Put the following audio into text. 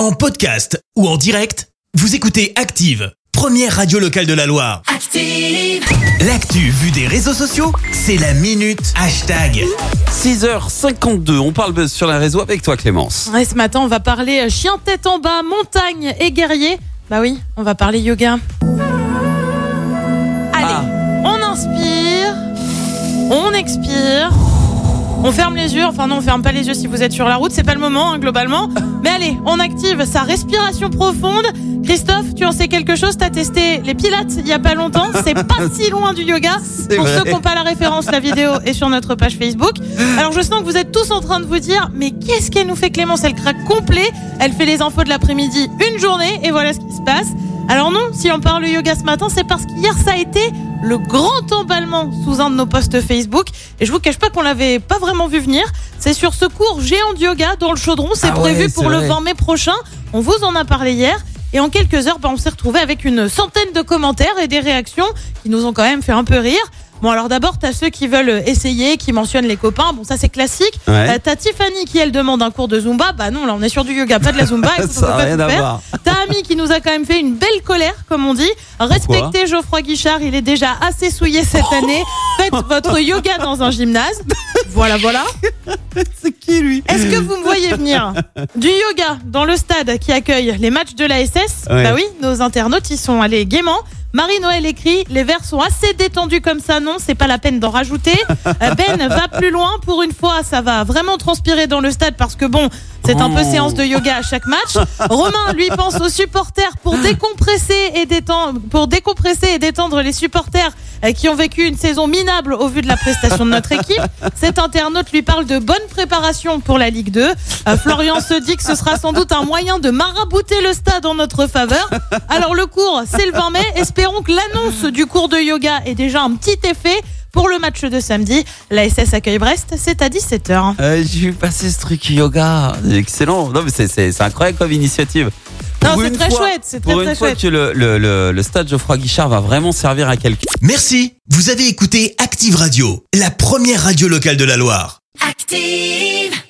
En podcast ou en direct, vous écoutez Active, première radio locale de la Loire. Active. L'actu vue des réseaux sociaux, c'est la minute hashtag. 6h52, on parle buzz sur la réseau avec toi Clémence. Ouais, ce matin, on va parler euh, chien tête en bas, montagne et guerrier. Bah oui, on va parler yoga. Allez, Ah. on inspire, on expire, on ferme les yeux. Enfin non, on ferme pas les yeux si vous êtes sur la route, c'est pas le moment hein, globalement. Mais allez, on active sa respiration profonde. Christophe, tu en sais quelque chose? T'as testé les pilates il y a pas longtemps? C'est pas si loin du yoga. Pour vrai. ceux qui n'ont pas la référence, la vidéo est sur notre page Facebook. Alors je sens que vous êtes tous en train de vous dire, mais qu'est-ce qu'elle nous fait Clémence? Elle craque complet. Elle fait les infos de l'après-midi une journée et voilà ce qui se passe. Alors non, si on parle yoga ce matin, c'est parce qu'hier ça a été le grand emballement sous un de nos posts Facebook. Et je vous cache pas qu'on l'avait pas vraiment vu venir. C'est sur ce cours géant de yoga dans le chaudron. C'est Ah prévu pour le vrai. 20 mai prochain. On vous en a parlé hier. Et en quelques heures, bah, on s'est retrouvé avec une centaine de commentaires et des réactions qui nous ont quand même fait un peu rire. Bon, alors d'abord, t'as ceux qui veulent essayer, qui mentionnent les copains. Bon, ça c'est classique. Ouais. Euh, t'as Tiffany qui, elle, demande un cours de Zumba. Bah non, là, on est sur du yoga, pas de la Zumba. Ça n'a rien à voir. Ami qui nous a quand même fait une belle colère, comme on dit. Respectez Geoffroy Guichard, il est déjà assez souillé cette Oh. année. Faites votre yoga dans un gymnase. Voilà, voilà. C'est qui lui Est-ce que vous me voyez venir Du yoga dans le stade qui accueille les matchs de la SS Ouais. Bah oui, nos internautes y sont allés gaiement. Marie-Noël écrit Les verres sont assez détendus comme ça, non, c'est pas la peine d'en rajouter. Euh, Ben va plus loin, pour une fois, ça va vraiment transpirer dans le stade parce que bon, c'est un peu Oh. séance de yoga à chaque match. Romain, lui, pense aux supporters pour décompresser et détendre, pour décompresser et détendre les supporters euh, qui ont vécu une saison minable au vu de la prestation de notre équipe. Cet internaute lui parle de bonne préparation pour la Ligue 2. Euh, Florian se dit que ce sera sans doute un moyen de marabouter le stade en notre faveur. Alors le cours, c'est le 20 mai. Espérons que l'annonce du cours de yoga ait déjà un petit effet. Pour le match de samedi, la SS accueille Brest, c'est à 17h. Euh, J'ai vu passer ce truc yoga, excellent. Non mais c'est- incroyable comme initiative. Non, c'est une très fois- chouette, c'est très Pour très une fois chouette. que le, le, le, le stade Geoffroy Guichard va vraiment servir à quelqu'un. Merci, vous avez écouté Active Radio, la première radio locale de la Loire. Active.